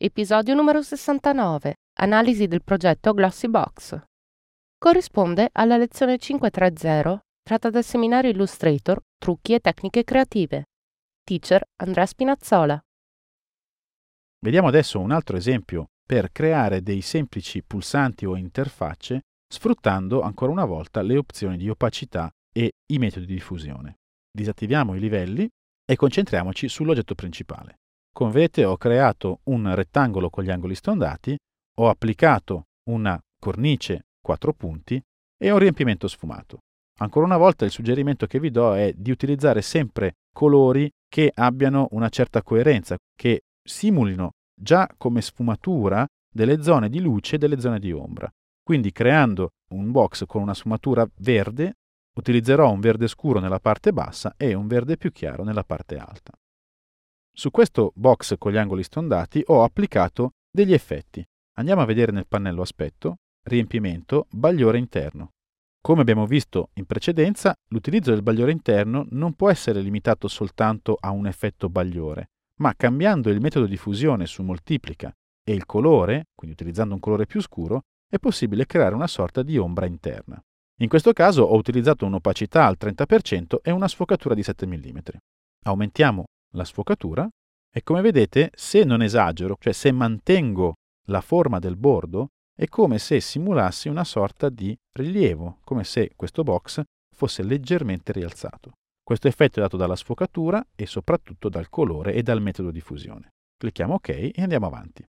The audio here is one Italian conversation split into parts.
Episodio numero 69. Analisi del progetto Glossy Box. Corrisponde alla lezione 530 tratta dal seminario Illustrator Trucchi e tecniche creative. Teacher Andrea Spinazzola. Vediamo adesso un altro esempio per creare dei semplici pulsanti o interfacce sfruttando ancora una volta le opzioni di opacità e i metodi di diffusione. Disattiviamo i livelli e concentriamoci sull'oggetto principale. Come vedete ho creato un rettangolo con gli angoli stondati, ho applicato una cornice 4 punti e un riempimento sfumato. Ancora una volta il suggerimento che vi do è di utilizzare sempre colori che abbiano una certa coerenza, che simulino già come sfumatura delle zone di luce e delle zone di ombra. Quindi creando un box con una sfumatura verde, utilizzerò un verde scuro nella parte bassa e un verde più chiaro nella parte alta. Su questo box con gli angoli stondati ho applicato degli effetti. Andiamo a vedere nel pannello aspetto, riempimento, bagliore interno. Come abbiamo visto in precedenza, l'utilizzo del bagliore interno non può essere limitato soltanto a un effetto bagliore, ma cambiando il metodo di fusione su moltiplica e il colore, quindi utilizzando un colore più scuro, è possibile creare una sorta di ombra interna. In questo caso ho utilizzato un'opacità al 30% e una sfocatura di 7 mm. Aumentiamo la sfocatura e come vedete se non esagero, cioè se mantengo la forma del bordo, è come se simulassi una sorta di rilievo, come se questo box fosse leggermente rialzato. Questo effetto è dato dalla sfocatura e soprattutto dal colore e dal metodo di fusione. Clicchiamo OK e andiamo avanti.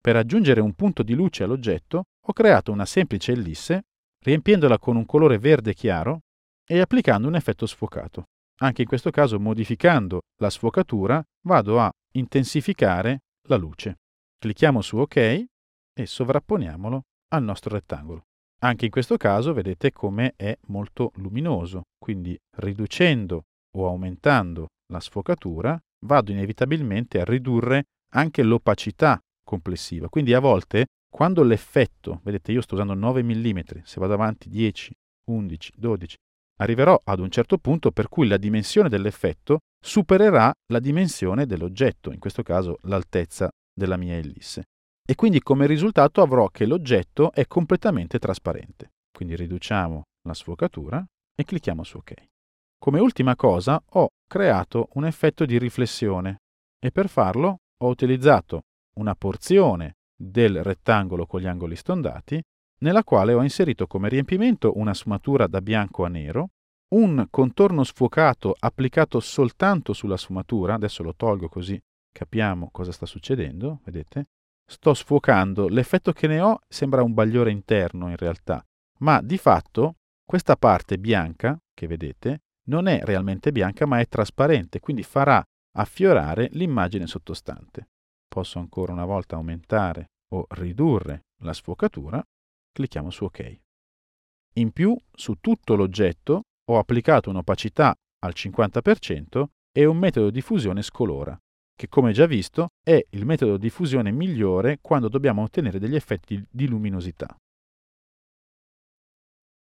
Per aggiungere un punto di luce all'oggetto ho creato una semplice ellisse riempiendola con un colore verde chiaro e applicando un effetto sfocato. Anche in questo caso, modificando la sfocatura, vado a intensificare la luce. Clicchiamo su OK e sovrapponiamolo al nostro rettangolo. Anche in questo caso vedete come è molto luminoso, quindi riducendo o aumentando la sfocatura vado inevitabilmente a ridurre anche l'opacità complessiva. Quindi a volte quando l'effetto, vedete io sto usando 9 mm, se vado avanti 10, 11, 12, arriverò ad un certo punto per cui la dimensione dell'effetto supererà la dimensione dell'oggetto, in questo caso l'altezza della mia ellisse. E quindi come risultato avrò che l'oggetto è completamente trasparente. Quindi riduciamo la sfocatura e clicchiamo su OK. Come ultima cosa ho creato un effetto di riflessione e per farlo ho utilizzato una porzione del rettangolo con gli angoli stondati nella quale ho inserito come riempimento una sfumatura da bianco a nero, un contorno sfocato applicato soltanto sulla sfumatura, adesso lo tolgo così capiamo cosa sta succedendo, vedete? Sto sfocando, l'effetto che ne ho sembra un bagliore interno in realtà, ma di fatto questa parte bianca che vedete non è realmente bianca ma è trasparente, quindi farà affiorare l'immagine sottostante. Posso ancora una volta aumentare o ridurre la sfocatura clicchiamo su OK. In più, su tutto l'oggetto ho applicato un'opacità al 50% e un metodo di fusione scolora, che come già visto è il metodo di fusione migliore quando dobbiamo ottenere degli effetti di luminosità.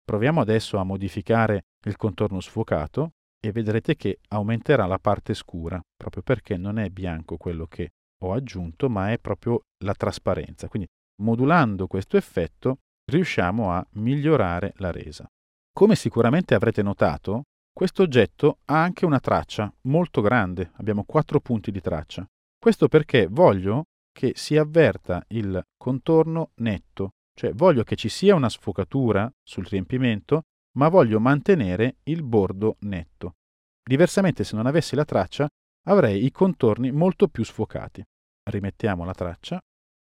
Proviamo adesso a modificare il contorno sfocato e vedrete che aumenterà la parte scura, proprio perché non è bianco quello che ho aggiunto, ma è proprio la trasparenza. Quindi modulando questo effetto riusciamo a migliorare la resa. Come sicuramente avrete notato, questo oggetto ha anche una traccia molto grande, abbiamo quattro punti di traccia. Questo perché voglio che si avverta il contorno netto, cioè voglio che ci sia una sfocatura sul riempimento, ma voglio mantenere il bordo netto. Diversamente se non avessi la traccia avrei i contorni molto più sfocati. Rimettiamo la traccia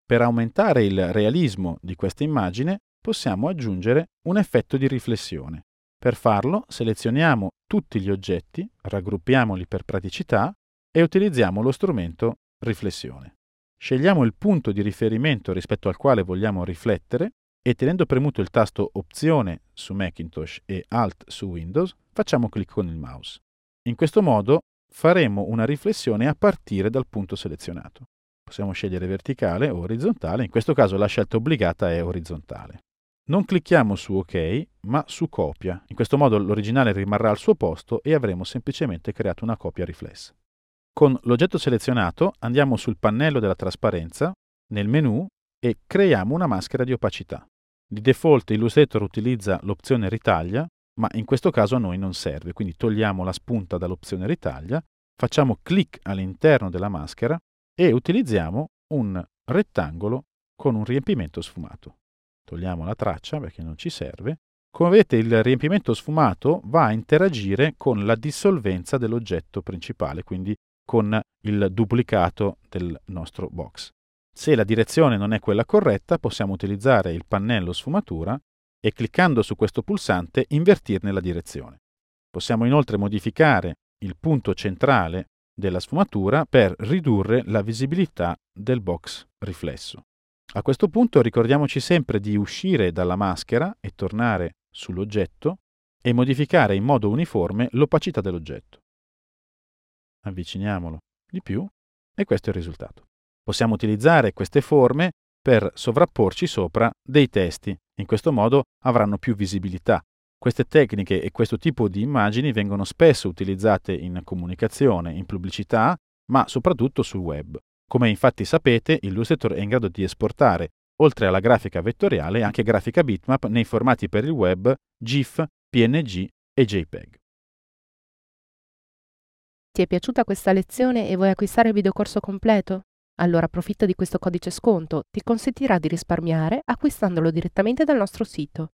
per aumentare il realismo di questa immagine possiamo aggiungere un effetto di riflessione. Per farlo selezioniamo tutti gli oggetti, raggruppiamoli per praticità e utilizziamo lo strumento riflessione. Scegliamo il punto di riferimento rispetto al quale vogliamo riflettere e tenendo premuto il tasto Opzione su Macintosh e Alt su Windows, facciamo clic con il mouse. In questo modo faremo una riflessione a partire dal punto selezionato. Possiamo scegliere verticale o orizzontale, in questo caso la scelta obbligata è orizzontale. Non clicchiamo su OK, ma su copia. In questo modo l'originale rimarrà al suo posto e avremo semplicemente creato una copia riflessa. Con l'oggetto selezionato andiamo sul pannello della trasparenza, nel menu e creiamo una maschera di opacità. Di default Illustrator utilizza l'opzione ritaglia, ma in questo caso a noi non serve, quindi togliamo la spunta dall'opzione ritaglia, facciamo clic all'interno della maschera e utilizziamo un rettangolo con un riempimento sfumato. Togliamo la traccia perché non ci serve. Come vedete il riempimento sfumato va a interagire con la dissolvenza dell'oggetto principale, quindi con il duplicato del nostro box. Se la direzione non è quella corretta, possiamo utilizzare il pannello sfumatura e cliccando su questo pulsante invertirne la direzione. Possiamo inoltre modificare il punto centrale della sfumatura per ridurre la visibilità del box riflesso. A questo punto ricordiamoci sempre di uscire dalla maschera e tornare sull'oggetto e modificare in modo uniforme l'opacità dell'oggetto. Avviciniamolo di più e questo è il risultato. Possiamo utilizzare queste forme per sovrapporci sopra dei testi. In questo modo avranno più visibilità. Queste tecniche e questo tipo di immagini vengono spesso utilizzate in comunicazione, in pubblicità, ma soprattutto sul web. Come infatti sapete, Illustrator è in grado di esportare, oltre alla grafica vettoriale, anche grafica bitmap nei formati per il web GIF, PNG e JPEG. Ti è piaciuta questa lezione e vuoi acquistare il videocorso completo? Allora approfitta di questo codice sconto, ti consentirà di risparmiare acquistandolo direttamente dal nostro sito.